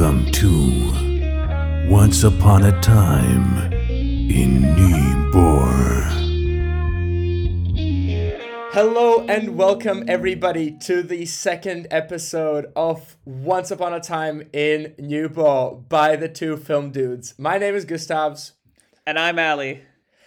Welcome to Once Upon a Time in Nybor. Hello and welcome everybody to the second episode of Once Upon a Time in Newball by the two film dudes. My name is Gustavs, And I'm Ali.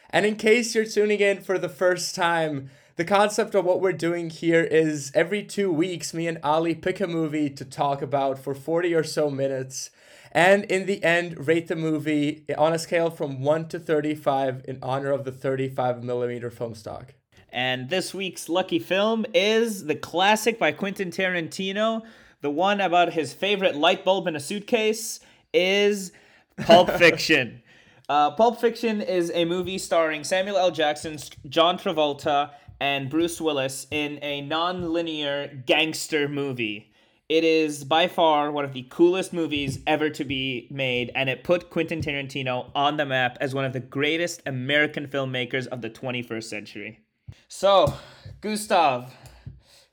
and in case you're tuning in for the first time, the concept of what we're doing here is every two weeks, me and Ali pick a movie to talk about for 40 or so minutes, and in the end, rate the movie on a scale from 1 to 35 in honor of the 35 millimeter film stock. And this week's lucky film is the classic by Quentin Tarantino. The one about his favorite light bulb in a suitcase is Pulp Fiction. Uh, Pulp Fiction is a movie starring Samuel L. Jackson, John Travolta, and Bruce Willis in a non linear gangster movie. It is by far one of the coolest movies ever to be made, and it put Quentin Tarantino on the map as one of the greatest American filmmakers of the 21st century. So, Gustav,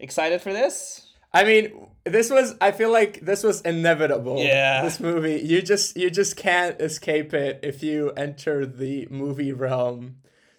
excited for this? I mean, this was I feel like this was inevitable. Yeah. This movie, you just you just can't escape it if you enter the movie realm.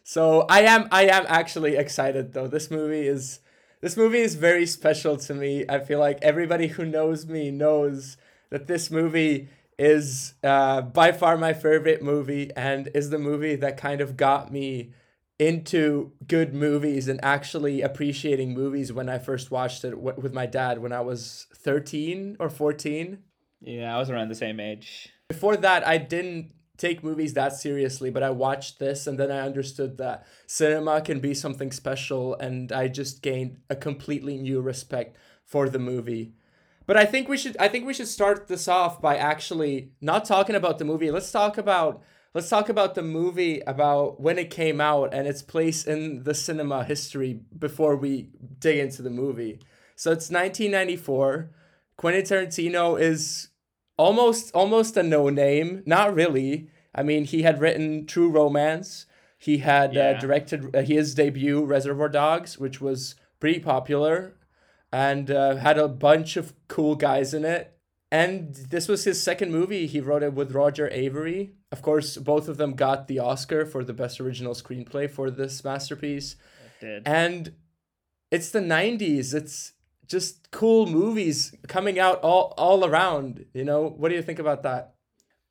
So, I am I am actually excited though. This movie is this movie is very special to me. I feel like everybody who knows me knows that this movie is uh, by far my favorite movie and is the movie that kind of got me into good movies and actually appreciating movies when I first watched it w- with my dad when I was 13 or 14. Yeah, I was around the same age. Before that, I didn't take movies that seriously, but I watched this and then I understood that cinema can be something special and I just gained a completely new respect for the movie. But I think we should I think we should start this off by actually not talking about the movie. Let's talk about let's talk about the movie about when it came out and its place in the cinema history before we dig into the movie. So it's 1994. Quentin Tarantino is almost almost a no name. Not really. I mean, he had written True Romance. He had uh, directed uh, his debut Reservoir Dogs, which was pretty popular, and uh, had a bunch of cool guys in it. And this was his second movie. He wrote it with Roger Avary. Of course, both of them got the Oscar for the best original screenplay for this masterpiece. Did. And it's the 90s. It's just cool movies coming out all all around, you know? What do you think about that?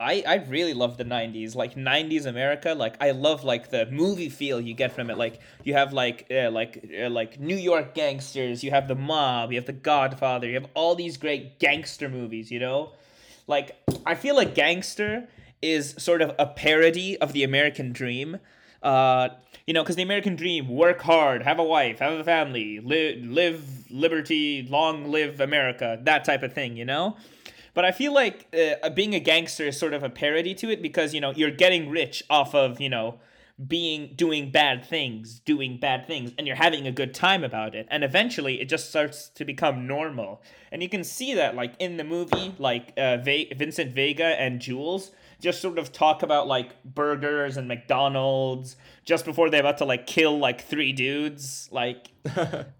I, I really love the 90s like 90s america like i love like the movie feel you get from it like you have like uh, like uh, like new york gangsters you have the mob you have the godfather you have all these great gangster movies you know like i feel like gangster is sort of a parody of the american dream uh you know because the american dream work hard have a wife have a family li- live liberty long live america that type of thing you know but I feel like uh, being a gangster is sort of a parody to it because you know you're getting rich off of you know being doing bad things, doing bad things, and you're having a good time about it. And eventually, it just starts to become normal. And you can see that like in the movie, like uh, Ve- Vincent Vega and Jules just sort of talk about like burgers and McDonald's just before they're about to like kill like three dudes. Like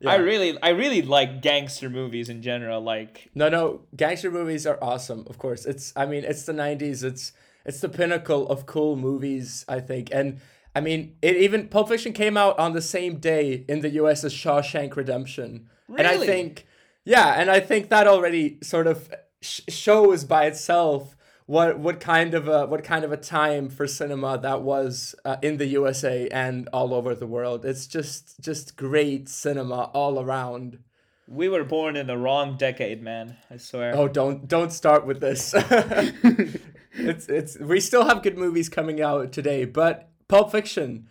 I really, I really like gangster movies in general. Like No, no, gangster movies are awesome, of course. It's I mean, it's the 90s. It's it's the pinnacle of cool movies, I think. And I mean, it even Pulp Fiction came out on the same day in the US as Shawshank Redemption. And I Really? think yeah, and I think that already sort of sh- shows by itself what what kind of a what kind of a time for cinema that was uh, in the USA and all over the world. It's just just great cinema all around. We were born in the wrong decade, man. I swear. Oh, don't don't start with this. it's it's we still have good movies coming out today, but Pulp Fiction.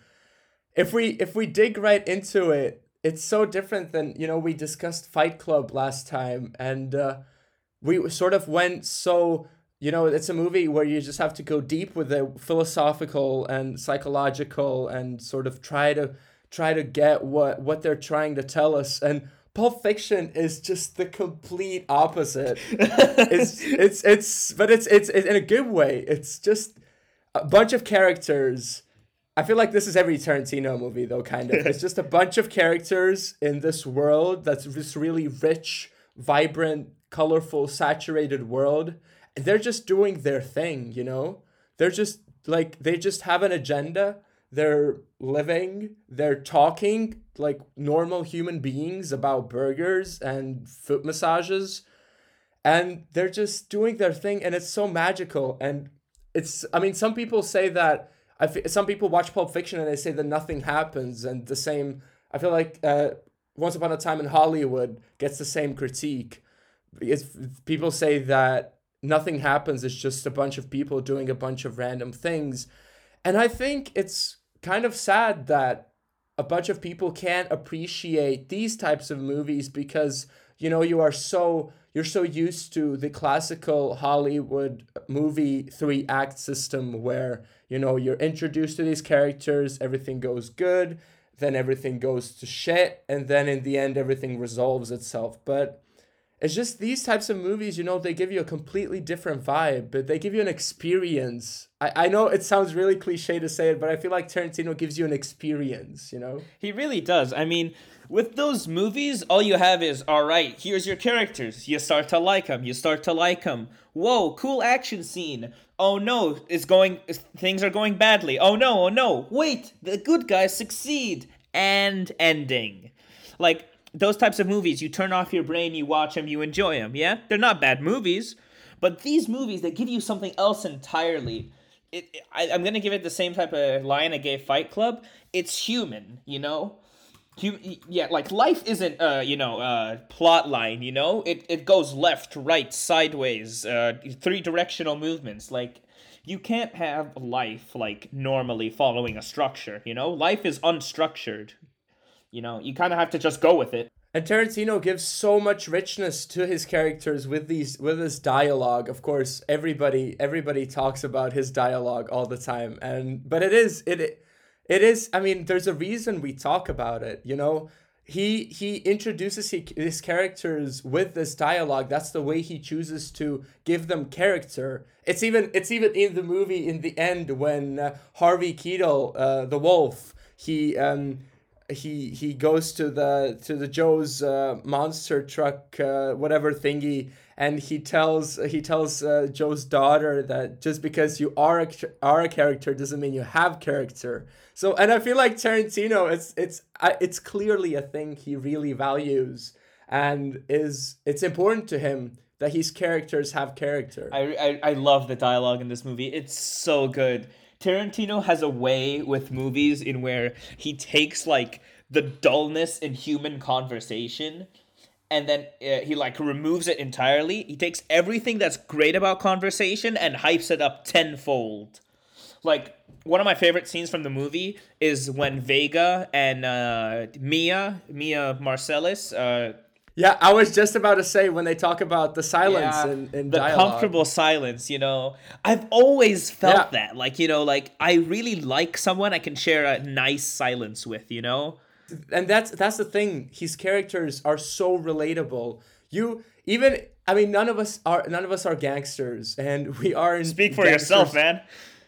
If we if we dig right into it, it's so different than you know we discussed Fight Club last time, and uh, we sort of went so you know it's a movie where you just have to go deep with the philosophical and psychological and sort of try to try to get what what they're trying to tell us and Pulp Fiction is just the complete opposite. it's it's it's but it's it's, it's in a good way. It's just a bunch of characters. I feel like this is every Tarantino movie though, kind of. It's just a bunch of characters in this world that's this really rich, vibrant, colorful, saturated world. They're just doing their thing, you know? They're just like they just have an agenda. They're living, they're talking like normal human beings about burgers and foot massages and they're just doing their thing and it's so magical and it's I mean some people say that I f- some people watch Pulp Fiction and they say that nothing happens and the same I feel like uh, Once Upon a Time in Hollywood gets the same critique. It's, people say that nothing happens. It's just a bunch of people doing a bunch of random things. And I think it's kind of sad that a bunch of people can't appreciate these types of movies because, you know, you are so you're so used to the classical Hollywood movie three act system where, you know, you're introduced to these characters, everything goes good, then everything goes to shit, and then in the end everything resolves itself. But it's just these types of movies, you know, they give you a completely different vibe, but they give you an experience. I, I know it sounds really cliche to say it, but I feel like Tarantino gives you an experience, you know? He really does. I mean, with those movies, all you have is, all right, here's your characters. You start to like them. You start to like them. Whoa, cool action scene. Oh no, it's going, things are going badly. Oh no, oh no. Wait, the good guys succeed. And ending. Like, those types of movies, you turn off your brain, you watch them, you enjoy them. Yeah, they're not bad movies, but these movies they give you something else entirely. It, I, am gonna give it the same type of line I gave Fight Club. It's human, you know. Hum, yeah, like life isn't uh you know uh plot line. You know, it it goes left, right, sideways, uh three directional movements. Like you can't have life like normally following a structure. You know, life is unstructured. You know, you kind of have to just go with it. And Tarantino gives so much richness to his characters with these with his dialogue. Of course, everybody everybody talks about his dialogue all the time, and but it is it it is. I mean, there's a reason we talk about it. You know, he he introduces he, his characters with this dialogue. That's the way he chooses to give them character. It's even it's even in the movie in the end when uh, Harvey Keitel, uh, the wolf, he um he he goes to the to the Joe's uh, monster truck uh, whatever thingy and he tells he tells uh, Joe's daughter that just because you are a, are a character doesn't mean you have character. So and I feel like Tarantino it's it's it's clearly a thing he really values and is it's important to him that his characters have character. I I, I love the dialogue in this movie. It's so good. Tarantino has a way with movies in where he takes like the dullness in human conversation and then uh, he like removes it entirely. He takes everything that's great about conversation and hypes it up tenfold. Like one of my favorite scenes from the movie is when Vega and uh, Mia, Mia Marcellus, uh, yeah, I was just about to say when they talk about the silence yeah, and, and the dialogue. comfortable silence. You know, I've always felt yeah. that. Like you know, like I really like someone I can share a nice silence with. You know, and that's that's the thing. His characters are so relatable. You even I mean, none of us are none of us are gangsters, and we aren't. Speak for gangsters. yourself, man.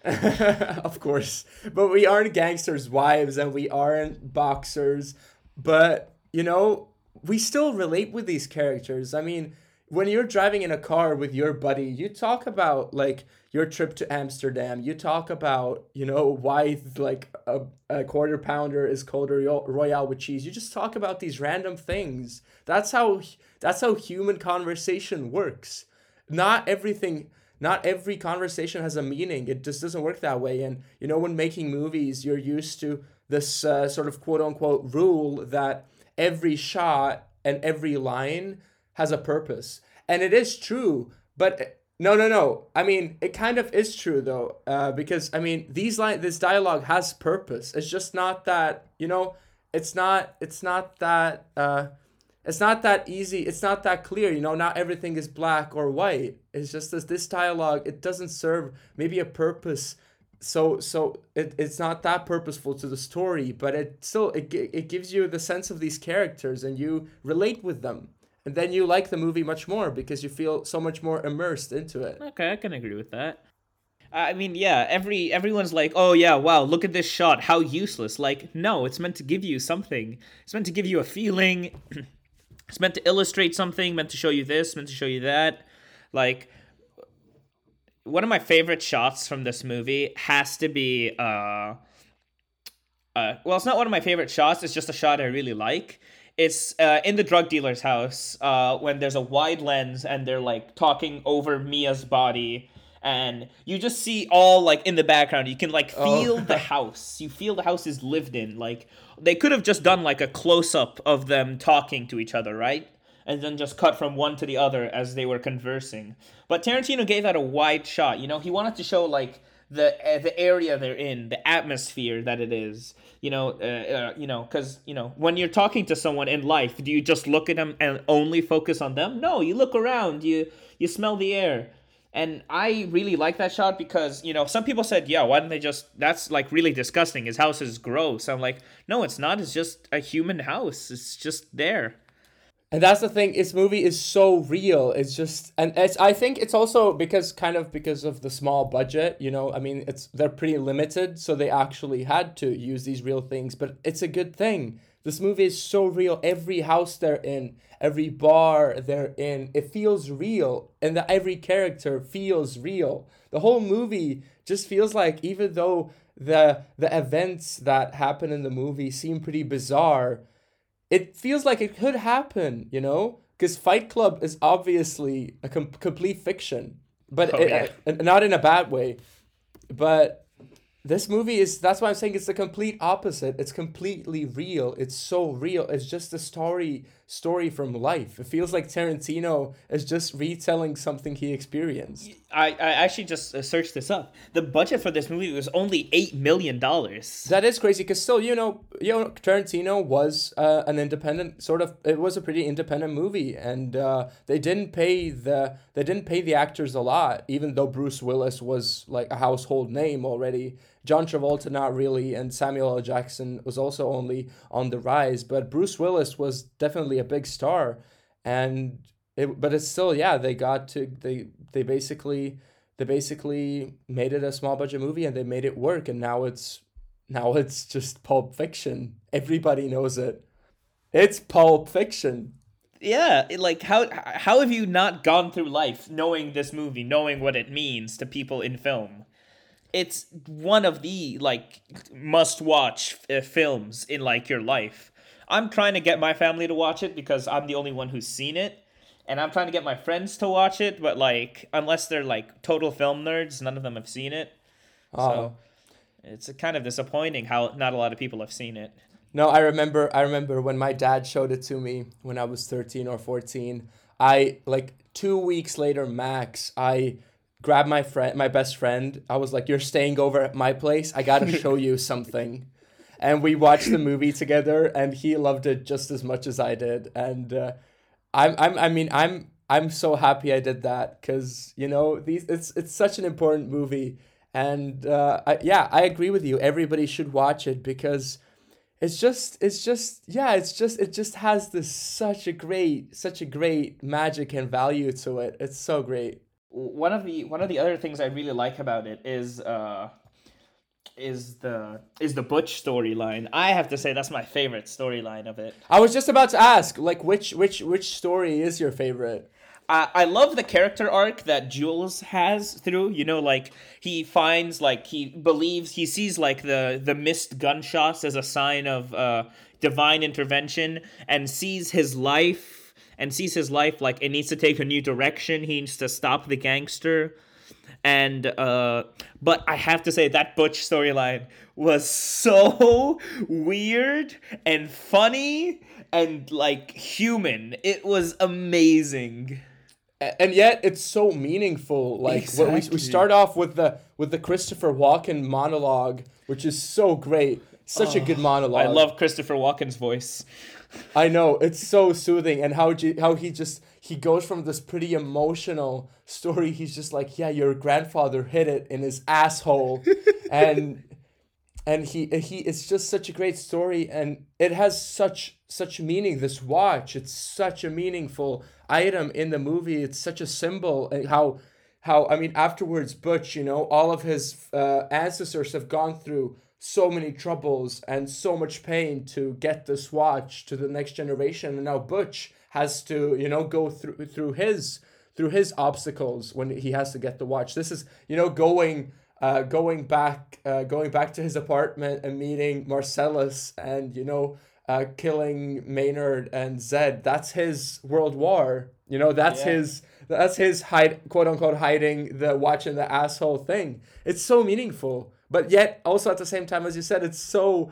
of course, but we aren't gangsters' wives, and we aren't boxers. But you know, we still relate with these characters. I mean, when you're driving in a car with your buddy, you talk about like your trip to Amsterdam. You talk about, you know, why like a, a quarter pounder is called a royale with cheese. You just talk about these random things. That's how that's how human conversation works. Not everything not every conversation has a meaning. It just doesn't work that way. And you know, when making movies, you're used to this uh, sort of quote unquote rule that every shot and every line has a purpose. And it is true, but no, no, no. I mean, it kind of is true though, uh, because I mean, these line, this dialogue has purpose. It's just not that you know, it's not, it's not that, uh, it's not that easy. It's not that clear. You know, not everything is black or white. It's just this this dialogue. It doesn't serve maybe a purpose so so it, it's not that purposeful to the story but it still it, it gives you the sense of these characters and you relate with them. And then you like the movie much more because you feel so much more immersed into it. Okay i can agree with that. I mean yeah every everyone's like oh yeah wow look at this shot how useless. Like no it's meant to give you something. It's meant to give you a feeling. It's meant to illustrate something meant to show you this meant to show you that. Like one of my favorite shots from this movie has to be uh uh well it's not one of my favorite shots it's just a shot i really like. It's uh, in the drug dealer's house uh, when there's a wide lens and they're like talking over Mia's body and you just see all like in the background. You can like feel oh. the house. You feel the house is lived in. Like they could have just done like a close up of them talking to each other right and then just cut from one to the other as they were conversing but Tarantino gave that a wide shot you know he wanted to show like the uh, the area they're in, the atmosphere that it is. You know, uh, uh, you know, because you know when you're talking to someone in life, do you just look at them and only focus on them? No, you look around, you you smell the air. And I really like that shot because, you know, some people said, yeah, why didn't they just, that's like really disgusting. His house is gross. I'm like, no, it's not. It's just a human house. It's just there and that's the thing this movie is so real it's just and it's i think it's also because kind of because of the small budget you know i mean it's they're pretty limited so they actually had to use these real things but it's a good thing. This movie is so real every house they're in every bar they're in it feels real and that every character feels real. The whole movie just feels like even though the the events that happen in the movie seem pretty bizarre it feels like it could happen, you know? Because Fight Club is obviously a com- complete fiction, but oh, it, yeah. Uh, not in a bad way. But this movie is that's why I'm saying it's the complete opposite. It's completely real. It's so real. It's just a story story from life. It feels like Tarantino is just retelling something he experienced. I, I actually just uh, searched this up. The budget for this movie was only eight million dollars. That is crazy because still, you know, you know, Tarantino was uh, an independent sort of. It was a pretty independent movie, and uh, they didn't pay the they didn't pay the actors a lot, even though Bruce Willis was like a household name already. John Travolta not really, and Samuel L. Jackson was also only on the rise, but Bruce Willis was definitely a big star, and it. But it's still, yeah, they got to they they basically they basically made it a small budget movie and they made it work, and now it's now it's just Pulp Fiction. Everybody knows it. It's Pulp Fiction. Yeah, like how how have you not gone through life knowing this movie, knowing what it means to people in film? It's one of the like must watch uh, films in like your life. I'm trying to get my family to watch it because I'm the only one who's seen it. And I'm trying to get my friends to watch it, but like unless they're like total film nerds, none of them have seen it. Oh. So it's kind of disappointing how not a lot of people have seen it. No, I remember I remember when my dad showed it to me when I was 13 or 14. I like 2 weeks later max, I grabbed my friend my best friend. I was like, "You're staying over at my place. I got to show you something." and we watched the movie together and he loved it just as much as I did and uh, I'm I'm I mean I'm I'm so happy I did that cuz you know these it's it's such an important movie and uh, I, yeah I agree with you everybody should watch it because it's just it's just yeah it's just it just has this such a great such a great magic and value to it it's so great one of the one of the other things I really like about it is uh is the is the Butch storyline. I have to say that's my favorite storyline of it. I was just about to ask, like, which which which story is your favorite? I, I love the character arc that Jules has through. You know, like he finds like he believes he sees like the the missed gunshots as a sign of uh, divine intervention, and sees his life and sees his life like it needs to take a new direction. He needs to stop the gangster. And uh but i have to say that butch storyline was so weird and funny and like human. It was amazing. And yet it's so meaningful. Like exactly. we, we start off with the with the christopher walken monologue which is so great. Such oh, a good monologue. I love christopher walken's voice i know it's so soothing and how how he just he goes from this pretty emotional story. He's just like, yeah, your grandfather hit it in his asshole, and and he he it's just such a great story, and it has such such meaning. This watch, it's such a meaningful item in the movie. It's such a symbol. And how how I mean, afterwards, Butch, you know, all of his uh, ancestors have gone through so many troubles and so much pain to get this watch to the next generation, and now Butch has to you know go through through his through his obstacles when he has to get the watch. This is you know going uh, going back uh, going back to his apartment and meeting Marcellus and you know uh, killing Maynard and Zed. That's his World War. You know that's Yeah. his that's his hide quote unquote hiding the watch watching the asshole thing. It's so meaningful, but yet also at the same time, as you said, it's so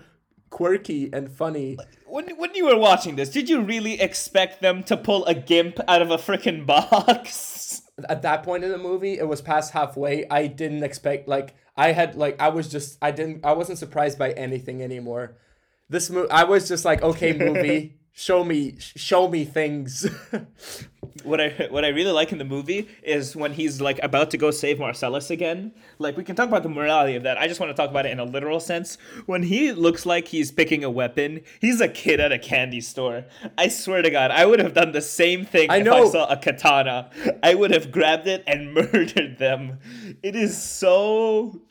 quirky and funny. When, when you were watching this, did you really expect them to pull a gimp out of a freaking box? At that point in the movie, it was past halfway. I didn't expect like I had like I was just I didn't I wasn't surprised by anything anymore. This movie, I was just like, okay, movie, show me show me things. what I what I really like in the movie is when he's like about to go save Marcellus again. Like we can talk about the morality of that. I just want to talk about it in a literal sense. When he looks like he's picking a weapon, he's a kid at a candy store. I swear to God, I would have done the same thing I if know. I saw a katana. I would have grabbed it and murdered them. It is so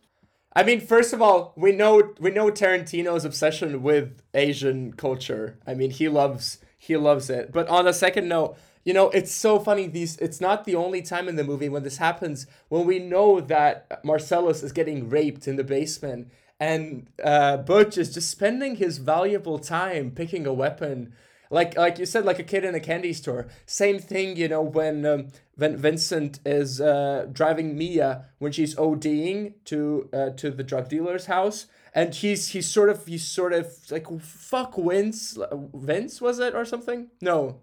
I mean, first of all, we know we know Tarantino's obsession with Asian culture. I mean, he loves he loves it. But on a second note, you know, it's so funny. These it's not the only time in the movie when this happens. When we know that Marcellus is getting raped in the basement, and uh, Butch is just spending his valuable time picking a weapon. Like like you said, like a kid in a candy store. Same thing, you know, when um, when Vincent is uh, driving Mia when she's ODing to uh, to the drug dealer's house, and he's he's sort of he's sort of like fuck Vince Vince was it or something? No,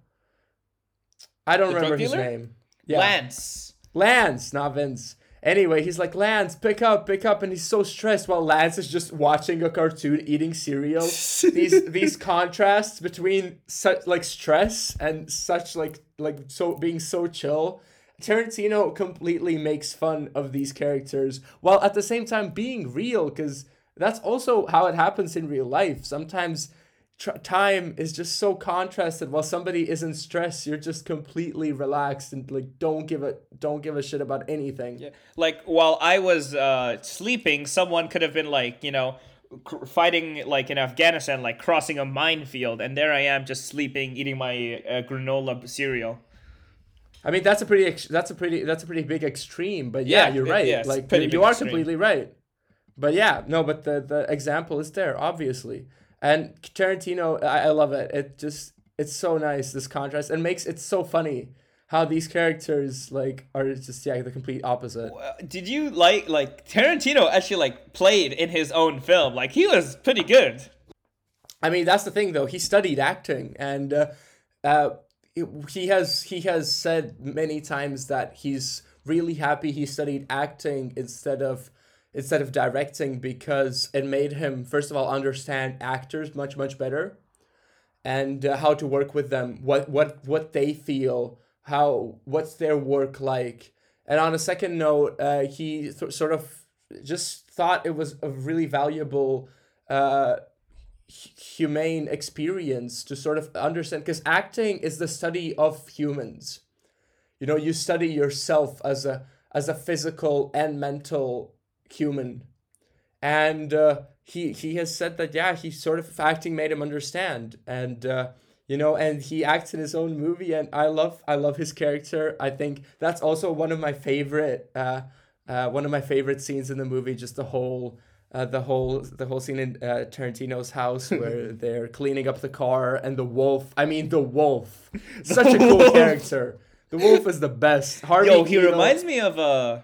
I don't The remember his name. Yeah. Lance. Lance, not Vince. Anyway, he's like, Lance, pick up, pick up, and he's so stressed while Lance is just watching a cartoon eating cereal. these these contrasts between such like stress and such like like so being so chill. Tarantino completely makes fun of these characters while at the same time being real because that's also how it happens in real life. Sometimes tr- time is just so contrasted while somebody is in stress you're just completely relaxed and like don't give a don't give a shit about anything Yeah. Like while I was uh, sleeping, someone could have been like, you know, fighting like in Afghanistan, like crossing a minefield, and there I am just sleeping, eating my uh, granola cereal. i mean that's a pretty ex- that's a pretty that's a pretty big extreme but yeah, Yeah, you're it- right yeah, like you, you are extreme. completely right but yeah no but the the example is there obviously and tarantino i, I love it it just it's so nice this contrast and makes it so funny how these characters like are just yeah the complete opposite Did you like like Tarantino actually like played in his own film? Like he was pretty good. I mean, that's the thing, though. He studied acting, and uh, uh, he has he has said many times that he's really happy he studied acting instead of instead of directing because it made him first of all understand actors much much better, and uh, how to work with them, what what what they feel, how what's their work like, and on a second note, uh, he th- sort of just thought it was a really valuable. Uh, humane experience to sort of understand because acting is the study of humans you know you study yourself as a as a physical and mental human and uh, he he has said that yeah he sort of acting made him understand and uh, you know and he acts in his own movie and i love i love his character i think that's also one of my favorite uh, uh, one of my favorite scenes in the movie just the whole uh, the whole the whole scene in uh, Tarantino's house where they're cleaning up the car and the wolf. I mean the wolf, such a cool wolf. character. The wolf is the best. Harvey Yo, he Keitel- reminds me of uh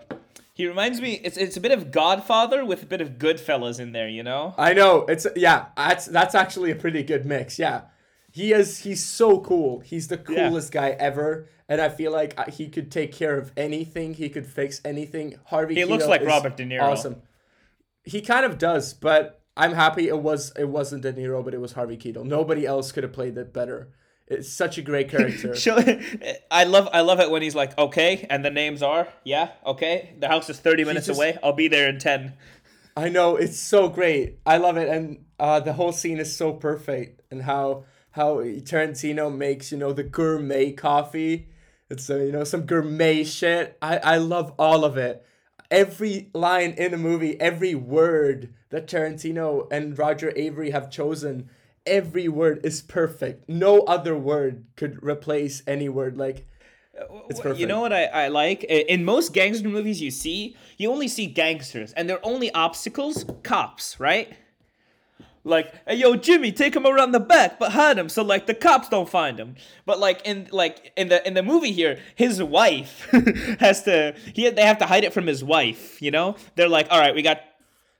he reminds me it's it's a bit of Godfather with a bit of Goodfellas in there, you know? I know it's yeah. That's that's actually a pretty good mix. Yeah, he is. He's so cool. He's the Yeah. coolest guy ever, and I feel like uh, he could take care of anything. He could fix anything. Harvey. He looks like Robert De Niro. Awesome. He kind of does, but I'm happy it was it wasn't De Niro, but it was Harvey Keitel. Nobody else could have played it better. It's such a great character. I love I love it when he's like, okay, and the names are, yeah, okay. The house is thirty minutes just- away. I'll be there in ten. I know it's so great. I love it, and uh, the whole scene is so perfect, and how how Tarantino makes you know the gourmet coffee. It's uh, you know some gourmet shit. I I love all of it. Every line in the movie, every word that Tarantino and Roger Avary have chosen, every word is perfect. No other word could replace any word. Like uh, It's You know what I, I like? In most gangster movies you see, you only see gangsters, and their only obstacles, cops, right? Like, hey, yo, Jimmy, take him around the back, but hide him so like the cops don't find him. But like in like in the in the movie here, his wife has to he they have to hide it from his wife. You know, they're like, all right, we got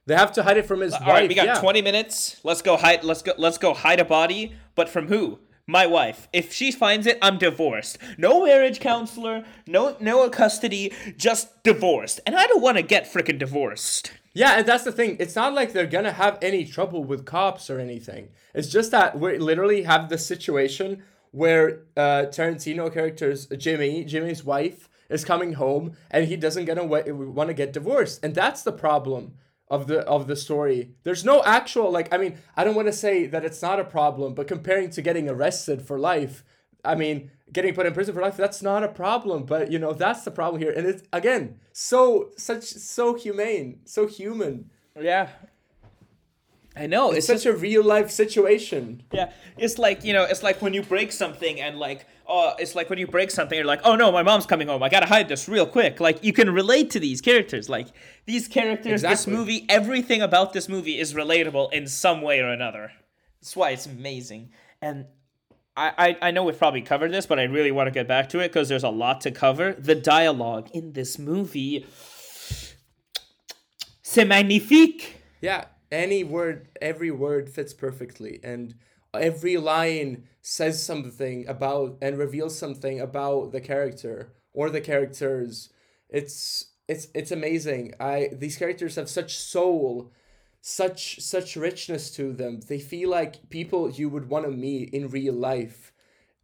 They have to hide it from his all wife. right, we got yeah. 20 minutes. Let's go hide let's go let's go hide a body, but from who? My wife. If she finds it, I'm divorced. No marriage counselor, no no custody, just divorced. And I don't want to get freaking divorced. Yeah, and that's the thing. It's not like they're gonna have any trouble with cops or anything. It's just that we literally have the situation where uh, Tarantino characters Jimmy, Jimmy's wife, is coming home and he doesn't gonna want to get divorced, and that's the problem of the of the story. There's no actual like. I mean, I don't want to say that it's not a problem, but comparing to getting arrested for life, I mean, getting put in prison for life, that's not a problem. But you know, that's the problem here, and it's again so such so humane, so human. Yeah. I know. It's It's, such a real life situation. Yeah, it's like you know, it's like when you break something and like, oh, it's like when you break something, you're like, oh no, my mom's coming home. I gotta hide this real quick. Like you can relate to these characters. Like these characters, this movie, everything about this movie is relatable in some way or another. That's why it's amazing. And I, I, I know we've probably covered this, but I really want to get back to it because there's a lot to cover. The dialogue in this movie, c'est magnifique. Yeah, any word, every word fits perfectly, and every line says something about and reveals something about the character or the characters. It's it's it's amazing. I these characters have such soul, such such richness to them. They feel like people you would want to meet in real life.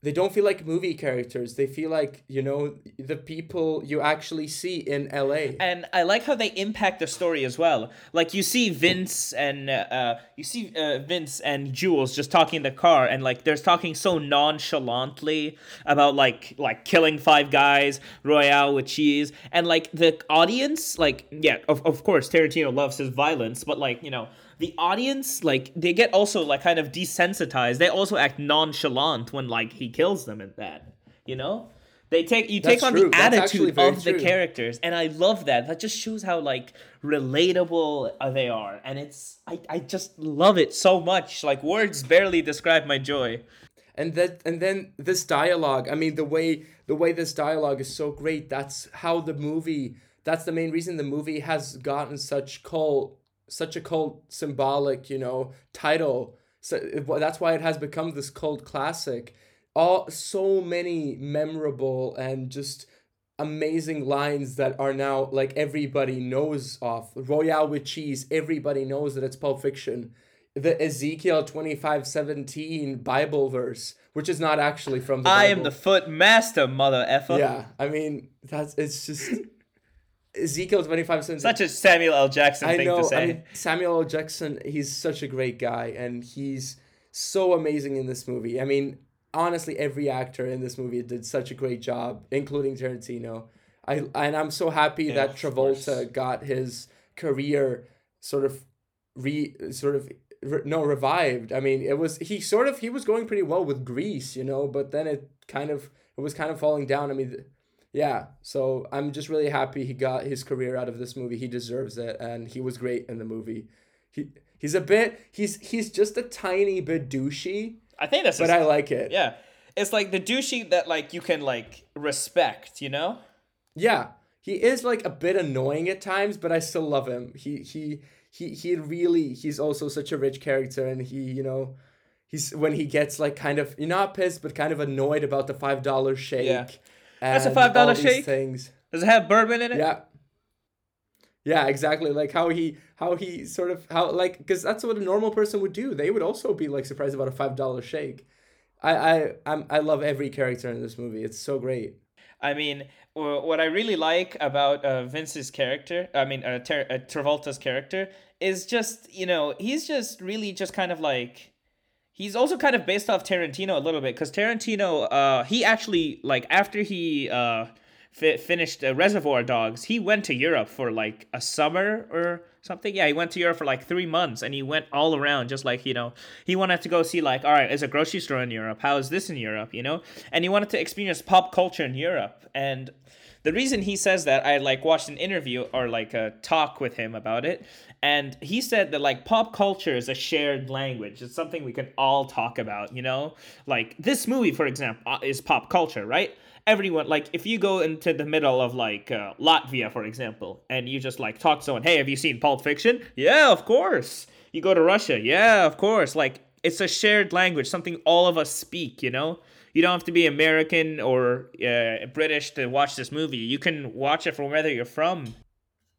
They don't feel like movie characters. They feel like, you know, the people you actually see in LA. and I like how they impact the story as well. Like you see Vince and uh, uh, you see uh, Vince and Jules just talking in the car, and like they're talking so nonchalantly about like like killing five guys, Royale with cheese, and like the audience, like yeah, of of course Tarantino loves his violence, but like you know the audience like they get also like kind of desensitized. They also act nonchalant when like he kills them and that, you know. They take you take on true. the That's attitude of the characters and i love that that just shows how like relatable uh, they are and it's I, I just love it so much like words barely describe my joy and that and then this dialogue i mean the way the way this dialogue is so great that's how the movie that's the main reason the movie has gotten such cult such a cult symbolic you know title. So it- that's why it has become this cult classic. All so many memorable and just amazing lines that are now like everybody knows of. Royale with cheese everybody knows that it's pulp fiction. The Ezekiel 25:17 Bible verse, which is not actually from the i Bible. am the foot master mother effer. Yeah, I mean, that's it's just Ezekiel 25:17. such a samuel l jackson I thing know. to say I mean, Samuel L. Jackson, he's such a great guy and he's so amazing in this movie. I mean, honestly, every actor in this movie did such a great job, including Tarantino. I and I'm so happy that Travolta got his career sort of re sort of re, no revived. I mean, it was he sort of he was going pretty well with Grease, you know, but then it kind of it was kind of falling down. I mean, yeah. So I'm just really happy he got his career out of this movie. He deserves it, and he was great in the movie. He he's a bit he's he's just a tiny bit douchey, i think that's but I like it. yeah it's like the douchey that like you can like respect you know Yeah, he is like a bit annoying at times, but I still love him. He he he he really he's also such a rich character, and he you know he's when he gets like kind of you're not pissed, but kind of annoyed about the five dollar shake. Yeah. That's a $5 shake? Things. does it have bourbon in it Yeah. Yeah, exactly. Like how he how he sort of how like because that's what a normal person would do. They would also be like surprised about a five dollar shake. I I I'm, I love every character in this movie. It's so great. I mean, what I really like about uh, Vince's character, I mean, uh, Ter- uh, Travolta's character, is just, you know, he's just really just kind of like. He's also kind of based off Tarantino a little bit because Tarantino, uh, he actually, like, after he uh, fi- finished uh, Reservoir Dogs, he went to Europe for like a summer or something. Yeah, he went to Europe for like three months and he went all around just like, you know, he wanted to go see like, all right, is a grocery store in Europe? How is this in Europe? You know? And he wanted to experience pop culture in Europe. And the reason he says that i like watched an interview or like a talk with him about it and he said that like pop culture is a shared language. It's something we can all talk about you know? Like this movie for example uh, is pop culture right? Everyone like if you go into the middle of like uh, latvia for example and you just like talk to someone hey have you seen pulp fiction? Yeah of course. You go to russia? Yeah of course. Like it's a shared language something all of us speak you know you don't have to be American or uh, British to watch this movie. You can watch it from wherever you're from.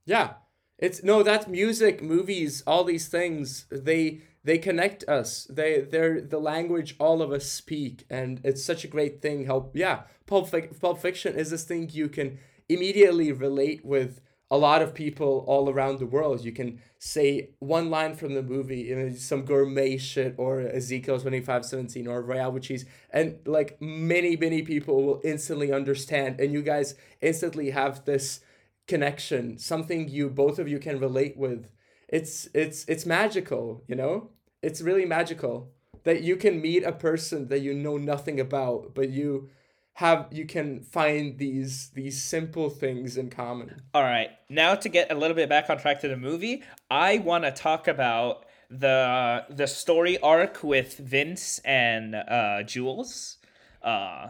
Yeah, it's no that's music, movies, all these things. They they connect us. They they're the language all of us speak, and it's such a great thing. Help, yeah, Pulp Pulp Fiction is this thing you can immediately relate with a lot of people all around the world. You can say one line from the movie, you know, some gourmet shit or Ezekiel 2517 or Royale with cheese. And like many, many people will instantly understand. And you guys instantly have this connection, something you both of you can relate with. It's it's it's magical, you know? It's really magical that you can meet a person that you know nothing about, but you have you can find these these simple things in common. All right. Now to get a little bit back on track to the movie, I want to talk about the the story arc with Vince and uh Jules. Uh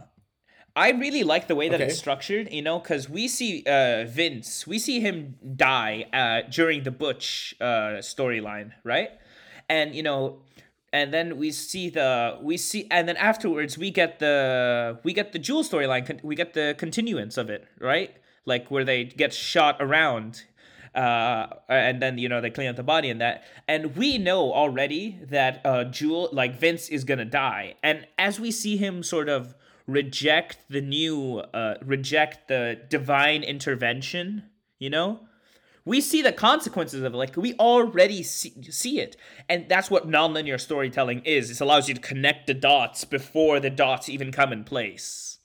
I really like the way that okay. it's structured, you know, because we see uh, Vince, we see him die uh, during the Butch uh, storyline, right? And you know, and then we see the we see and then afterwards we get the we get the Jules storyline we get the continuance of it right? Like where they get shot around uh, and then you know they clean up the body and that. And we know already that uh Jules like vince is gonna die. And as we see him sort of reject the new uh reject the divine intervention you know we see the consequences of it. Like we already see, see it, and that's what nonlinear storytelling is. It allows you to connect the dots before the dots even come in place.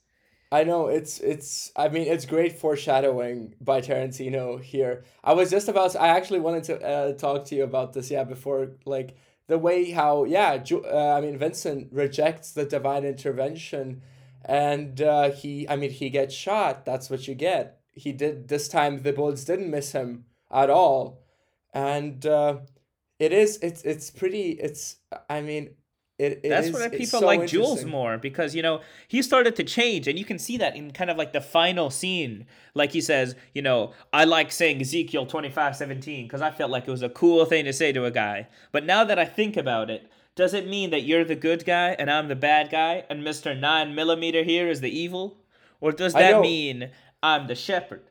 I know it's it's. I mean, it's great foreshadowing by Tarantino here. I was just about. I actually wanted to uh, talk to you about this. Yeah, before like the way how yeah. Uh, I mean, Vincent rejects the divine intervention, and uh, he. I mean, he gets shot. That's what you get. He did this time. The bullets didn't miss him at all and uh, it is it's it's pretty it's i mean it, it That's is, why people so like Jules more because you know he started to change, and you can see that in kind of like the final scene. Like he says, you know, I like saying Ezekiel twenty five seventeen because I felt like it was a cool thing to say to a guy. But now that I think about it, does it mean that you're the good guy and I'm the bad guy, and Mister Nine Millimeter here is the evil, or does that mean I'm the shepherd?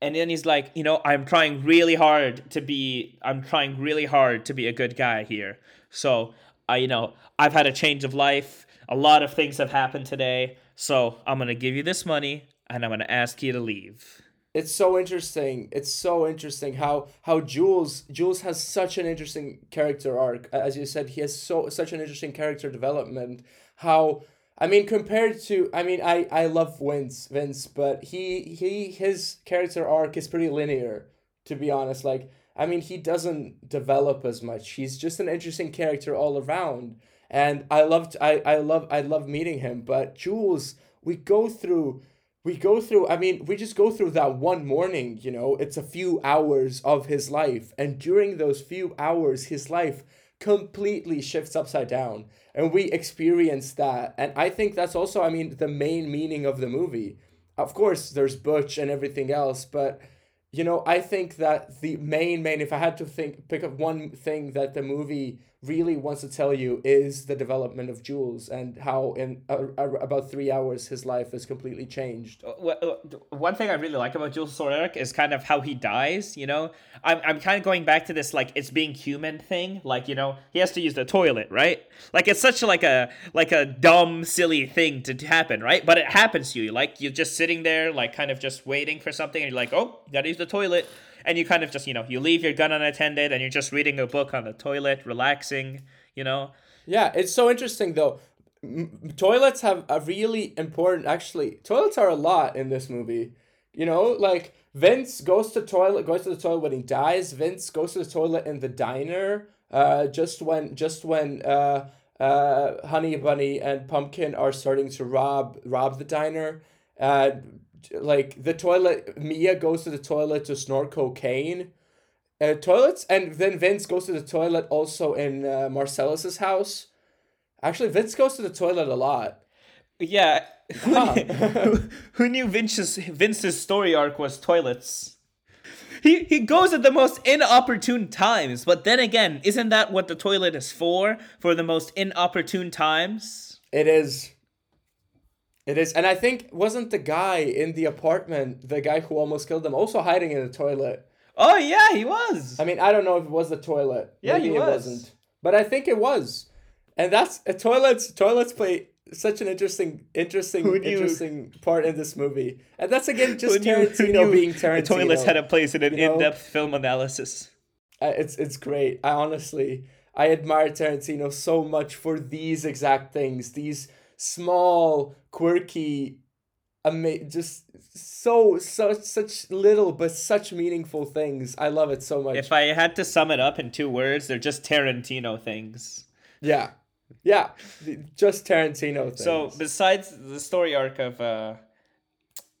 And then he's like you know i'm trying really hard to be i'm trying really hard to be a good guy here. So i you know i've had a change of life. A lot of things have happened today. So i'm gonna give you this money and i'm gonna ask you to leave. It's so interesting. It's so interesting how how jules jules has such an interesting character arc. As you said he has so such an interesting character development how I mean, compared to, I mean, I, I love Vince, Vince, but he he his character arc is pretty linear, to be honest. Like, I mean, he doesn't develop as much. He's just an interesting character all around, and I loved, I I love, I love meeting him. But Jules, we go through, we go through. I mean, we just go through that one morning. You know, it's a few hours of his life, and during those few hours, his life completely shifts upside down and we experience that. And i think that's also i mean the main meaning of the movie. Of course there's butch and everything else but you know i think that the main main if i had to think pick up one thing that the movie really wants to tell you is the development of Jules and how in uh, about three hours his life is completely changed. Uh, uh, one thing I really like about Jules Sorek is kind of how he dies. You know, I'm I'm kind of going back to this like it's being human thing. Like you know he has to use the toilet, right? Like it's such like a like a dumb silly thing to happen, right? But it happens to you. Like you're just sitting there, like kind of just waiting for something, and you're like, oh, gotta use the toilet and you kind of just you know you leave your gun unattended and you're just reading a book on the toilet relaxing you know yeah it's so interesting though M- toilets have a really important actually toilets are a lot in this movie You know, like Vince goes to toilet, goes to the toilet when he dies. Vince goes to the toilet in the diner. Uh, just when, just when, uh, uh, Honey Bunny and Pumpkin are starting to rob rob the diner. Uh, like the toilet, Mia goes to the toilet to snort cocaine. Uh, toilets, and then Vince goes to the toilet also in uh, Marcellus's house. Actually, Vince goes to the toilet a lot. Yeah. Huh. who, who knew Vince's Vince's story arc was toilets? He he goes at the most inopportune times, but then again, isn't that what the toilet is for? For the most inopportune times? It is. It is, and I think wasn't the guy in the apartment the guy who almost killed him also hiding in the toilet. Oh yeah, he was. I mean, I don't know if it was the toilet. Yeah, Maybe he it was. wasn't, but I think it was, and that's uh, toilets. Toilets play such an interesting, interesting, interesting part in this movie, and that's again just knew- Tarantino being the Tarantino. toilets had a place in an you know? in-depth film analysis. Uh, it's it's great. I honestly I admire Tarantino so much for these exact things. These small, quirky, ama- just so so such little but such meaningful things. I love it so much. If I had to sum it up in two words, they're just Tarantino things. yeah, yeah, just Tarantino things. So besides the story arc of uh,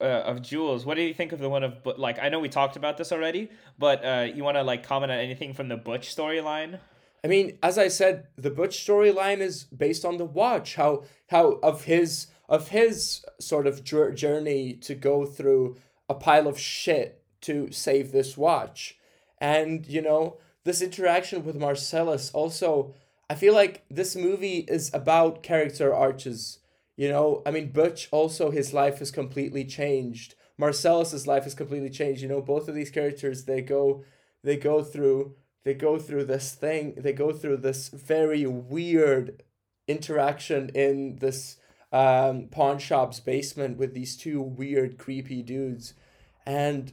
uh of Jules, what do you think of the one of like I know we talked about this already, but uh you want to like comment on anything from the Butch storyline? I mean, as I said, the Butch storyline is based on the watch. How how of his of his sort of journey to go through a pile of shit to save this watch, and you know this interaction with Marcellus. Also, I feel like this movie is about character arches. You know, I mean, Butch also his life has completely changed. Marcellus's life has completely changed. You know, both of these characters they go they go through they go through this thing they go through this very weird interaction in this um, pawn shop's basement with these two weird creepy dudes. And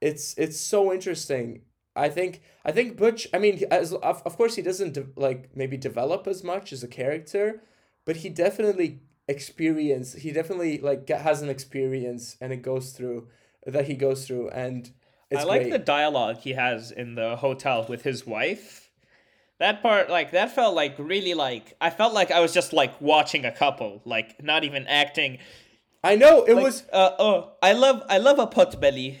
it's it's so interesting. I think i think butch i mean as of, of course he doesn't de- like maybe develop as much as a character but he definitely experience he definitely like has an experience and it goes through that he goes through. And it's I like great. the dialogue he has in the hotel with his wife. That part, like, that felt like really like I felt like I was just like watching a couple, like not even acting. I know it Like, was. uh, oh, I love I love a pot belly.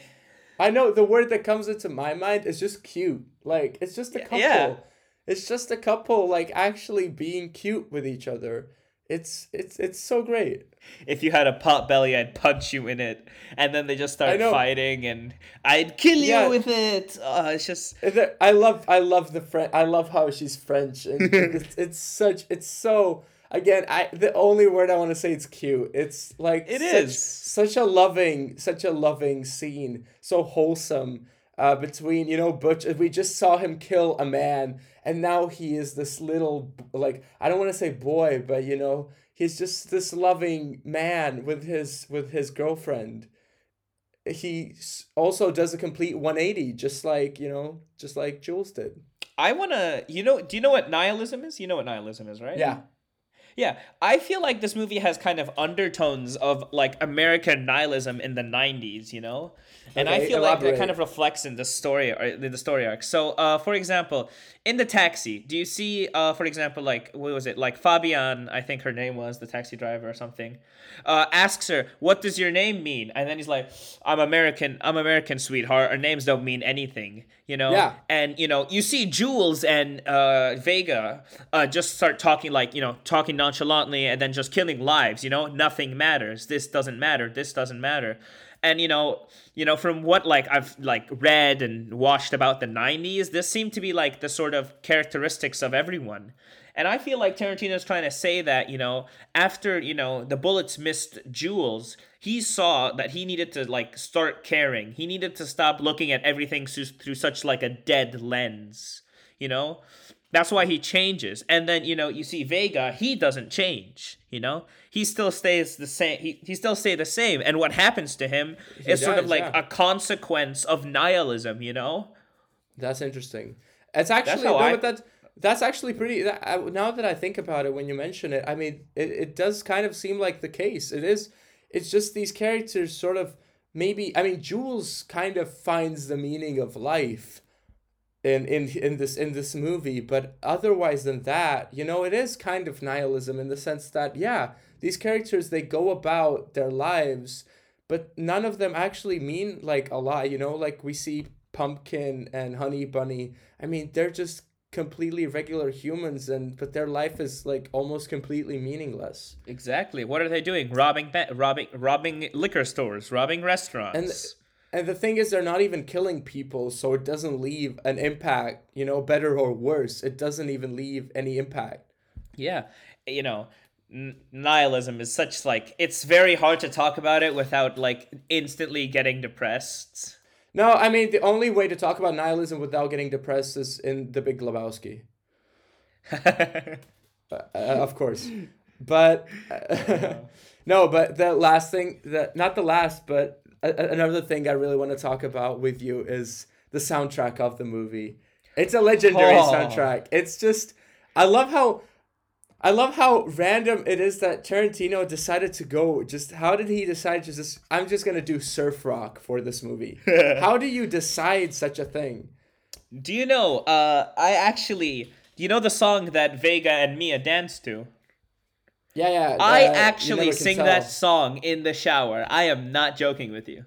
I know the word that comes into my mind is just cute. Like it's just a couple. Yeah. It's just a couple like actually being cute with each other. It's it's it's so great. If you had a pot belly, I'd punch you in it, and then they just start fighting, and I'd kill you Yeah. with it. Uh, it's just I love I love the French. I love how she's French. And it's, it's such it's so again. I the only word I want to say it's cute. It's like It such, is. such a loving such a loving scene. So wholesome. Uh, between you know Butch, we just saw him kill a man, and now he is this little like I don't want to say boy, but you know he's just this loving man with his with his girlfriend he also does a complete 180 just like you know just like jules did I wanna. You know? Do you know what nihilism is? You know what nihilism is, right? yeah Yeah, I feel like this movie has kind of undertones of like American nihilism in the '90s, you know, and I Okay, feel like that kind of reflects in the story or in the story arc. So, uh, for example, in the taxi, do you see, uh, for example, like what was it, like Fabian? I think her name was the taxi driver or something. Uh, asks her, "What does your name mean?" And then he's like, "I'm American. I'm American, sweetheart. Our names don't mean anything." You know. Yeah. And you know, you see Jules and uh, Vega uh, just start talking like you know, talking nonchalantly, and then just killing lives. You know, nothing matters. This doesn't matter. This doesn't matter. And you know, you know, from what like I've like read and watched about the '90s, this seemed to be like the sort of characteristics of everyone. And I feel like Tarantino's trying to say that, you know, after, you know, the bullets missed Jules, he saw that he needed to like start caring. He needed to stop looking at everything through, through such like a dead lens, you know? That's why he changes. And then, you know, you see Vega, he doesn't change, you know? He still stays the same. He, he still stay the same. And what happens to him is sort of like yeah. a consequence of nihilism, you know? that's interesting it's actually how no, I- but that that's actually pretty that, now that i think about it when you mention it i mean it, it does kind of seem like the case it is it's just these characters sort of maybe I mean Jules kind of finds the meaning of life in in in this in this movie, but otherwise than that, you know, it is kind of nihilism in the sense that yeah, these characters they go about their lives, but none of them actually mean like a lot, you know, like we see Pumpkin and Honey Bunny. I mean, they're just completely regular humans and but their life is like almost completely meaningless. Exactly. What are they doing? Robbing ba- robbing robbing liquor stores, robbing restaurants. And and the thing is they're not even killing people, so it doesn't leave an impact, you know, better or worse. It doesn't even leave any impact. yeah, you know, nihilism is such like it's very hard to talk about it without like instantly getting depressed. No, I mean the only way to talk about nihilism without getting depressed is in The Big Lebowski. Uh, of course. But no, but the last thing that not the last, but a- a- another thing I really want to talk about with you is the soundtrack of the movie. It's a legendary Oh. soundtrack. It's just I love how I love how random it is that Tarantino decided to go. Just how did he decide to just I'm just gonna do surf rock for this movie? how do you decide such a thing? Do you know? Uh, I actually, you know the song that Vega and Mia dance to. Yeah, yeah. I uh, actually sing tell. that song in the shower. I am not joking with you.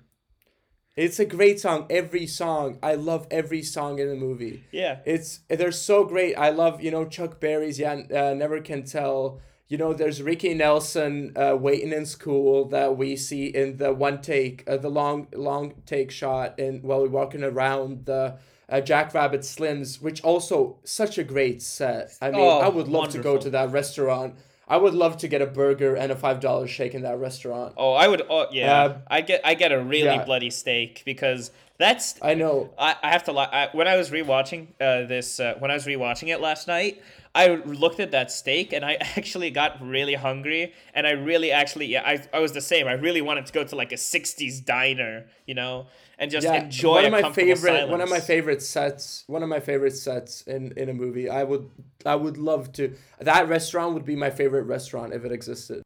It's a great song. Every song, I love every song in the movie. Yeah. It's they're so great. I love you know Chuck Berry's yeah uh, never can tell. You know there's Ricky Nelson uh, waiting in school that we see in the one take uh, the long long take shot and while we're walking around the uh, Jack Rabbit Slims, which also such a great set. I mean, Oh, I would love to go to that restaurant. I would love to get a burger and a five dollar shake in that restaurant. Oh, I would. Oh, yeah. Uh, I get. I get a really yeah. bloody steak because that's. I know. I, I have to lie. I, when I was rewatching uh, this, uh, when I was rewatching it last night, I looked at that steak and I actually got really hungry. And I really actually, yeah, I, I was the same. I really wanted to go to like a '60s diner, you know, and just enjoy one of my favorite one of my favorite sets one of my favorite sets in in a movie i would i would love to that restaurant would be my favorite restaurant if it existed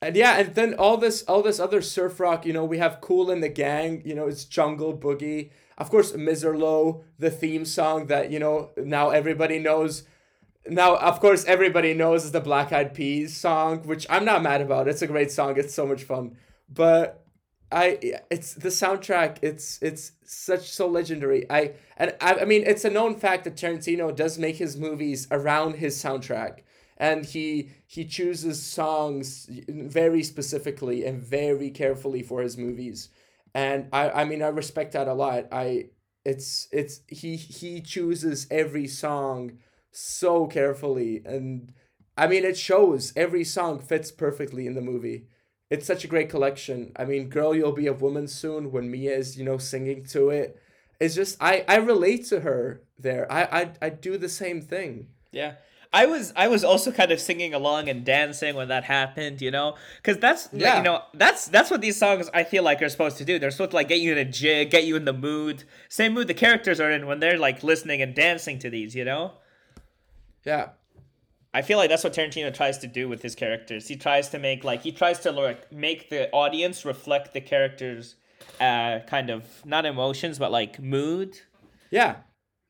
and yeah and then all this all this other surf rock you know we have Kool and the Gang you know it's jungle boogie of course Misirlou, the theme song that you know now everybody knows now of course everybody knows the black eyed peas song which i'm not mad about it's a great song it's so much fun but I it's the soundtrack. It's it's such so legendary. I and I, I mean it's a known fact that Tarantino does make his movies around his soundtrack, and he he chooses songs very specifically and very carefully for his movies. And I I mean I respect that a lot. I it's it's he he chooses every song so carefully and I mean it shows every song fits perfectly in the movie it's such a great collection. I mean, "Girl, You'll Be a Woman Soon" when Mia is you know singing to it. It's just I I relate to her there. I I I do the same thing. Yeah. I was I was also kind of singing along and dancing when that happened, you know, because that's Yeah. you know that's that's what these songs I feel like are supposed to do. They're supposed to like get you in a jig, get you in the mood, same mood the characters are in when they're like listening and dancing to these, you know. Yeah. I feel like that's what Tarantino tries to do with his characters. He tries to make like he tries to like make the audience reflect the characters, uh, kind of not emotions but like mood. Yeah.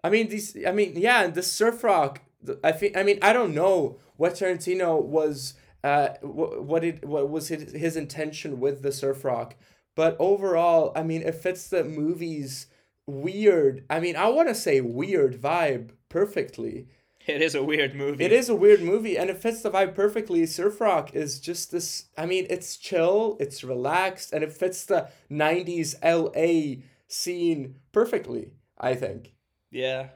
I mean these I mean yeah, the surf rock I think I mean I don't know what Tarantino was uh what, what it what was his, his intention with the surf rock, but overall, I mean it fits the movie's weird, I mean I want to say weird vibe perfectly. It is a weird movie. It is a weird movie and it fits the vibe perfectly. Surf Rock is just this I mean, it's chill, it's relaxed, and it fits the 90s LA scene perfectly, I think. Yeah.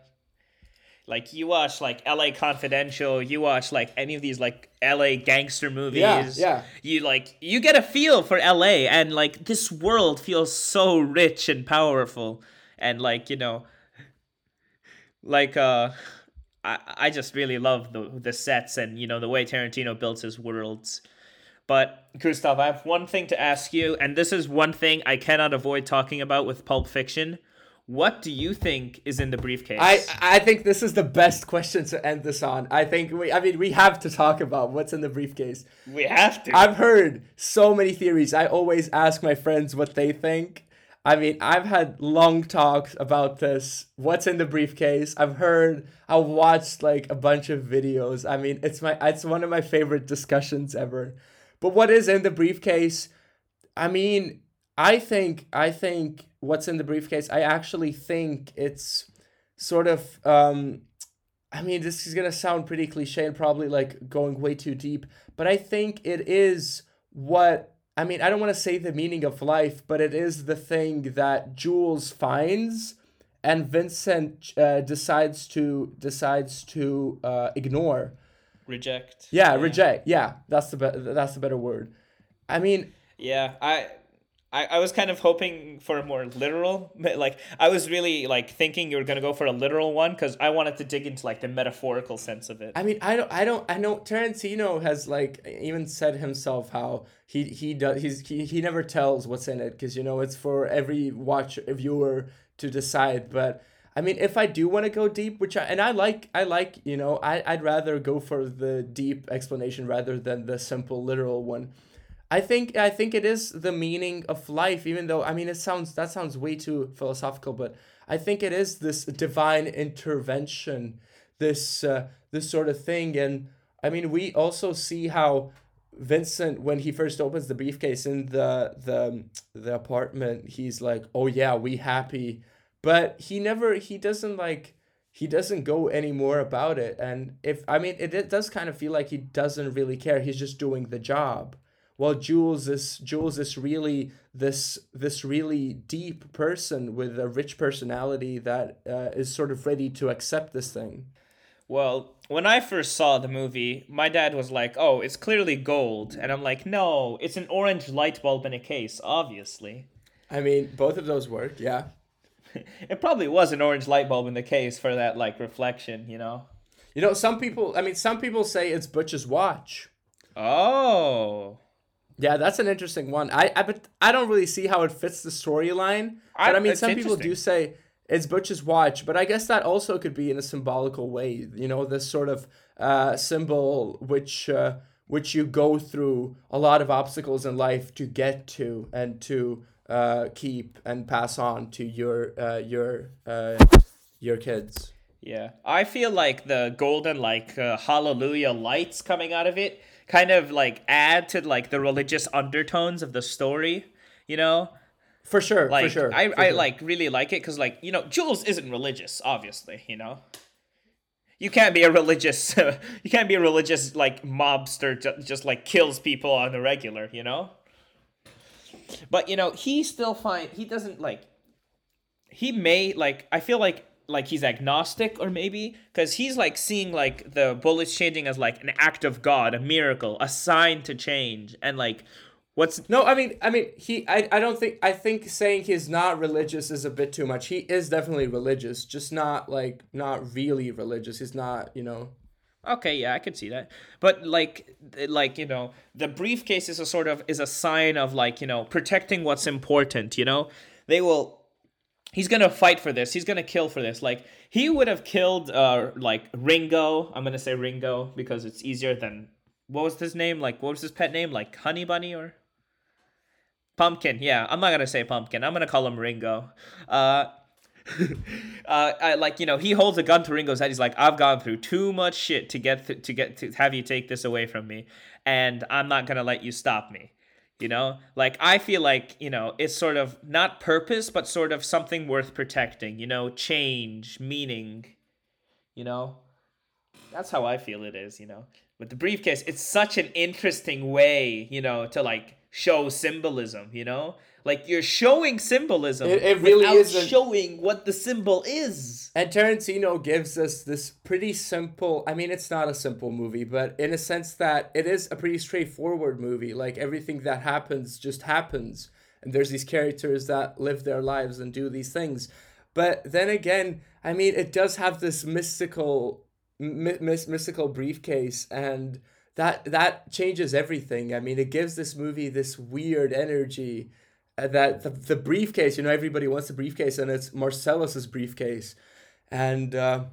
Like you watch like LA Confidential, you watch like any of these like LA gangster movies. Yeah, yeah. You like you get a feel for LA and like this world feels so rich and powerful and like, you know, like uh I I just really love the the sets and you know the way Tarantino builds his worlds. But Gustav, I have one thing to ask you, and this is one thing I cannot avoid talking about with Pulp Fiction. What do you think is in the briefcase? I I think this is the best question to end this on. I think we I mean we have to talk about what's in the briefcase. we have to. I've heard so many theories. I always ask my friends what they think. I mean, I've had long talks about this. What's in the briefcase? I've heard, I watched like a bunch of videos. I mean, it's my, it's one of my favorite discussions ever. But what is in the briefcase? I mean, I think, I think what's in the briefcase. I actually think it's sort of, um, I mean, this is gonna sound pretty cliche and probably like going way too deep, but I think it is what I mean, I don't want to say the meaning of life, but it is the thing that Jules finds and Vincent uh, decides to decides to uh, ignore. Reject. Yeah, reject. Yeah, that's the be- that's the better word. I mean, Yeah, I, I, I was kind of hoping for a more literal, like I was really like thinking you were gonna go for a literal one because I wanted to dig into like the metaphorical sense of it. I mean, I don't, I don't, I know Tarantino has like even said himself how he he does he's he, he never tells what's in it because you know it's for every watch viewer to decide. But I mean, if I do want to go deep, which I and I like, I like you know, I I'd rather go for the deep explanation rather than the simple literal one. I think I think it is the meaning of life, even though I mean it sounds that sounds way too philosophical, but I think it is this divine intervention, this uh, this sort of thing, and I mean we also see how Vincent when he first opens the briefcase in the the the apartment, he's like, oh yeah, we happy, but he never he doesn't like he doesn't go any more about it, and if I mean it, it does kind of feel like he doesn't really care, he's just doing the job well jules is jules is really this this really deep person with a rich personality that uh, is sort of ready to accept this thing Well, when I first saw the movie, my dad was like, "Oh, it's clearly gold," and I'm like, "No, it's an orange light bulb in a case, obviously." i mean both of those work yeah It probably was an orange light bulb in the case for that like reflection, you know. you know some people i mean some people say it's butch's watch Oh. Yeah that's an interesting one. I i but i don't really see how it fits the storyline but i mean it's some people do say it's butch's watch but i guess that also could be in a symbolical way you know this sort of uh symbol which uh which you go through a lot of obstacles in life to get to and to uh keep and pass on to your uh your uh your kids. Yeah, I feel like the golden like uh, hallelujah lights coming out of it kind of like add to like the religious undertones of the story, you know? for sure Like for sure I for I sure. like really like it cuz like, you know, Jules isn't religious, obviously, you know. You can't be a religious you can't be a religious like mobster ju- just like kills people on the regular, you know? But you know, he still find he doesn't like he may like I feel like like he's agnostic or maybe because he's like seeing like the bullets changing as like an act of God, a miracle, a sign to change, and like what's No, I mean, I mean, he. I, I don't think. I think saying he's not religious is a bit too much. He is definitely religious, just not like not really religious. He's not, you know. okay, yeah, I could see that, but like like you know the briefcase is a sort of is a sign of like you know protecting what's important. You know they will. He's gonna fight for this. He's gonna kill for this. Like he would have killed, uh, like Ringo. I'm gonna say Ringo because it's easier than what was his name? Like what was his pet name? Like Honey Bunny or Pumpkin. Yeah, I'm not gonna say Pumpkin. I'm gonna call him Ringo. Uh, uh, I, like you know, he holds a gun to Ringo's head. He's like, "I've gone through too much shit to get th- to get to have you take this away from me, and I'm not gonna let you stop me." You know, like I feel like you know it's sort of not purpose, but sort of something worth protecting. You know, change, meaning. You know, that's how I feel it is. You know, with the briefcase, it's such an interesting way, you know, to like show symbolism. You know, like you're showing symbolism. It- it really isn't- showing what the symbol is. And Tarantino gives us this pretty simple. I mean, it's not a simple movie, but in a sense that it is a pretty straightforward movie. Like everything that happens just happens, and there's these characters that live their lives and do these things. But then again, I mean, it does have this mystical, my, mys- mystical briefcase, and that that changes everything. I mean, it gives this movie this weird energy. Uh, That the, the briefcase, you know, everybody wants the briefcase, and it's Marcellus's briefcase, and uh,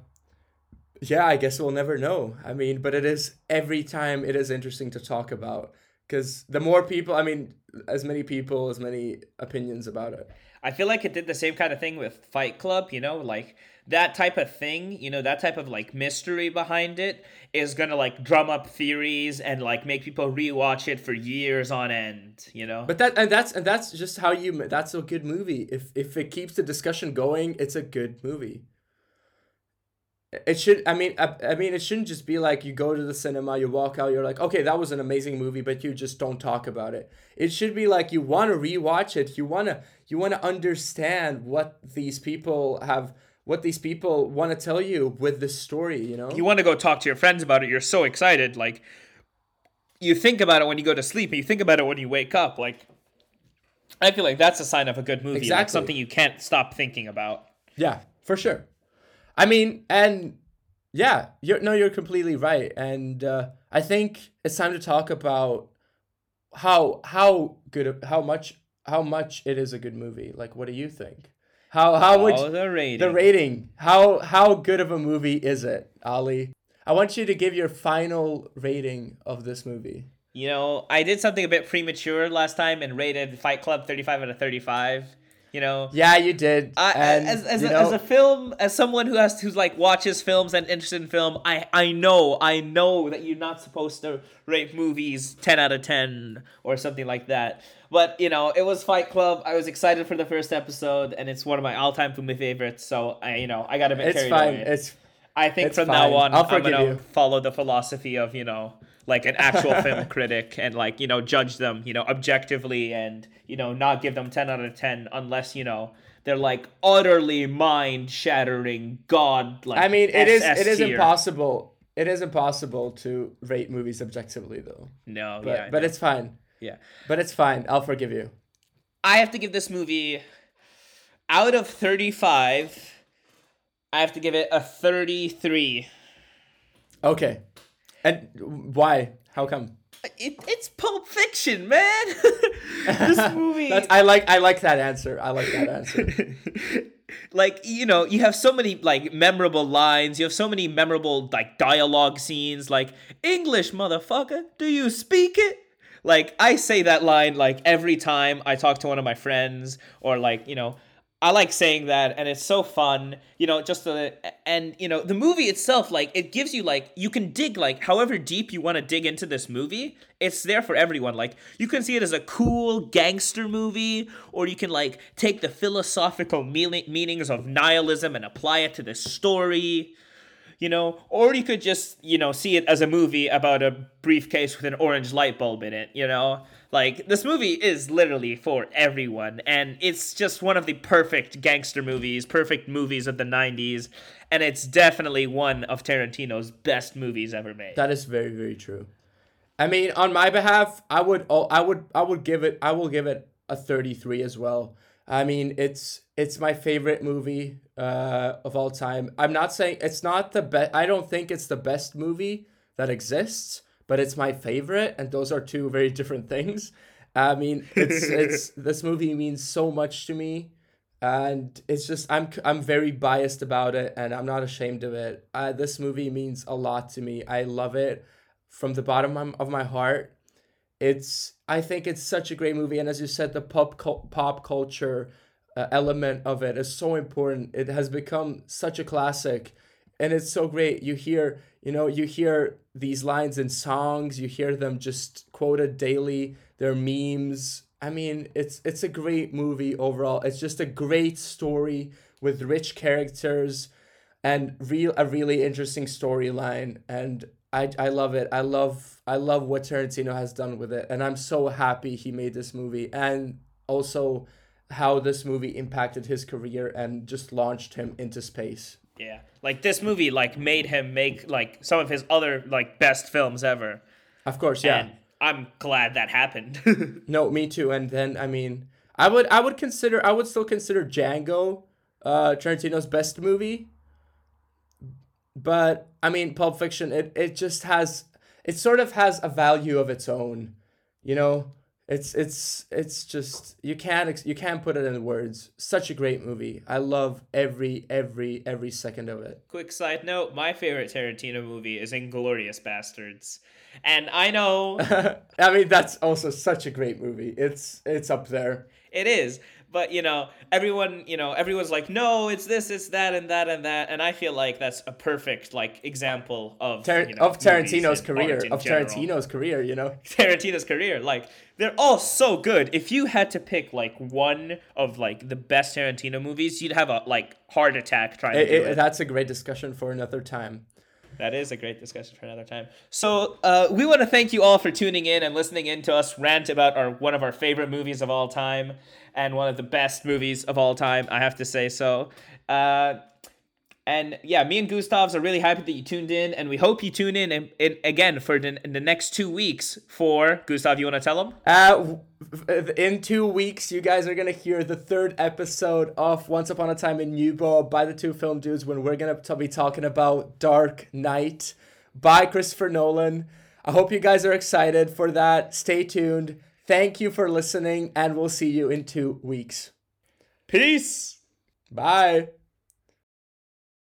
yeah, I guess we'll never know. I mean, but it is every time it is interesting to talk about because the more people, I mean, as many people, as many opinions about it. I feel like it did the same kind of thing with Fight Club, you know, like that type of thing, you know, that type of like mystery behind it is gonna like drum up theories and like make people rewatch it for years on end, you know. But that and that's and that's just how you. That's a good movie. If if it keeps the discussion going, it's a good movie. It should. I mean, I, I mean, it shouldn't just be like you go to the cinema, you walk out, you're like, okay, that was an amazing movie, but you just don't talk about it. It should be like you want to rewatch it. You wanna you wanna understand what these people have, what these people want to tell you with the story. You know. you want to go talk to your friends about it. You're so excited, like you think about it when you go to sleep, and you think about it when you wake up. Like I feel like that's a sign of a good movie, like Exactly. something you can't stop thinking about. Yeah, for sure. I mean, and yeah, you're no, you're completely right, and uh, I think it's time to talk about how how good how much how much it is a good movie. Like, what do you think? How how would Oh, the rating. the rating? How how good of a movie is it, Ali? I want you to give your final rating of this movie. You know, I did something a bit premature last time and rated Fight Club 35 out of 35. You know, Yeah, you did. I, and, as, as, you a, as a film, as someone who has who's like watches films and interested in film, I I know I know that you're not supposed to rate movies ten out of ten or something like that. But you know, it was Fight Club. I was excited for the first episode, and it's one of my all-time movie favorites. So I, you know, I got a bit it's carried fine. away. It's I think it's from fine. now on, I'll I'm gonna you. follow the philosophy of you know, like an actual film critic, and like you know, judge them, you know, objectively, and you know, not give them ten out of ten unless you know they're like utterly mind-shattering, god like. I mean, it is it is impossible. It is impossible to rate movies objectively, though. No, But yeah, but it's fine. yeah. But it's fine. I'll forgive you. I have to give this movie out of thirty-five. I have to give it a thirty-three. Okay. And why? How come? It, it's Pulp Fiction, man. this movie. That's I like I like that answer. I like that answer. like you know you have so many like memorable lines you have so many memorable like dialogue scenes like english motherfucker do you speak it like i say that line like every time i talk to one of my friends or like you know i like saying that and it's so fun you know just the and you know the movie itself like it gives you like you can dig like however deep you want to dig into this movie it's there for everyone. Like you can see it as a cool gangster movie or you can like take the philosophical meaning, meanings of nihilism and apply it to this story you know or you could just you know see it as a movie about a briefcase with an orange light bulb in it you know like this movie is literally for everyone and it's just one of the perfect gangster movies perfect movies of the 90s and it's definitely one of tarantino's best movies ever made That is very very true. I mean, on my behalf, I would oh, I would I would give it I will give it a 33 as well. I mean, it's it's my favorite movie uh, of all time. I'm not saying it's not the best. I don't think it's the best movie that exists, but it's my favorite, and those are two very different things. I mean, it's it's this movie means so much to me, and it's just I'm I'm very biased about it, and I'm not ashamed of it. Uh, this movie means a lot to me. I love it from the bottom of- of my heart. It's I think it's such a great movie, and as you said, the pop pop culture uh, element of it is so important. It has become such a classic, and it's so great. You hear you know you hear these lines in songs. You hear them just quoted daily. They're memes. I mean, it's it's a great movie overall. It's just a great story with rich characters and real a really interesting storyline and I, I love it. I love I love what Tarantino has done with it and I'm so happy he made this movie and also how this movie impacted his career and just launched him into space. yeah like this movie like made him make like some of his other like best films ever Of course, yeah. and i'm glad that happened No, me too. And then I mean, I would I would consider I would still consider Django uh Tarantino's best movie. But I mean, Pulp Fiction it it just has it sort of has a value of its own. You know, It's it's it's just you can't ex- you can't put it in words. Such a great movie. I love every every every second of it. Quick side note: my favorite Tarantino movie is Inglourious Basterds*, and I know I mean that's also such a great movie. It's it's up there. it is, but you know, everyone, you know, everyone's like, "No, it's this, it's that, and that, and that," and I feel like that's a perfect like example of Tar- you know, of Tarantino's career, of general. Tarantino's career, you know. Tarantino's career. Like they're all so good. If you had to pick like one of like the best Tarantino movies, you'd have a like heart attack trying to do it, it. that's a great discussion for another time. That is a great discussion for another time. So uh, we want to thank you all for tuning in and listening in to us rant about our one of our favorite movies of all time and one of the best movies of all time. I have to say so. Uh, and yeah, me and Gustavs are really happy that you tuned in, and we hope you tune in, in again for the, in the next two weeks. For Gustav, you want to tell them? Uh, in two weeks, you guys are gonna hear the third episode of Once Upon a Time in Newbo by the two film dudes when we're gonna be talking about Dark Knight by Christopher Nolan. I hope you guys are excited for that. Stay tuned. Thank you for listening, and we'll see you in two weeks. Peace. Bye.